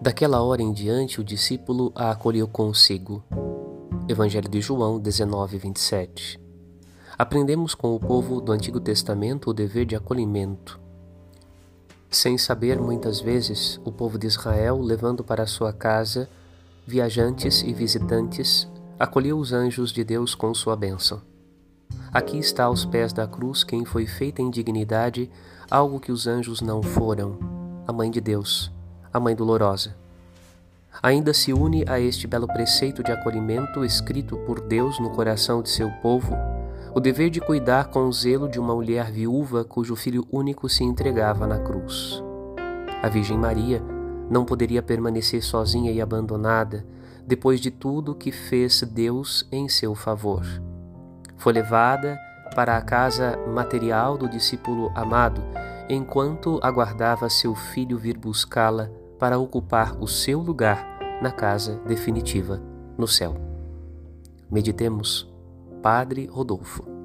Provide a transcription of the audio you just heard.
Daquela hora em diante, o discípulo a acolheu consigo. Evangelho de João 19, 27. Aprendemos com o povo do Antigo Testamento o dever de acolhimento. Sem saber, muitas vezes, o povo de Israel, levando para sua casa viajantes e visitantes, acolheu os anjos de Deus com sua bênção. Aqui está aos pés da cruz quem foi feita em dignidade algo que os anjos não foram, a Mãe de Deus a Mãe Dolorosa. Ainda se une a este belo preceito de acolhimento escrito por Deus no coração de seu povo o dever de cuidar com zelo de uma mulher viúva cujo filho único se entregava na cruz. A Virgem Maria não poderia permanecer sozinha e abandonada depois de tudo que fez Deus em seu favor. Foi levada para a casa material do discípulo amado enquanto aguardava seu filho vir buscá-la para ocupar o seu lugar na casa definitiva no céu. Meditemos, Padre Rodolfo.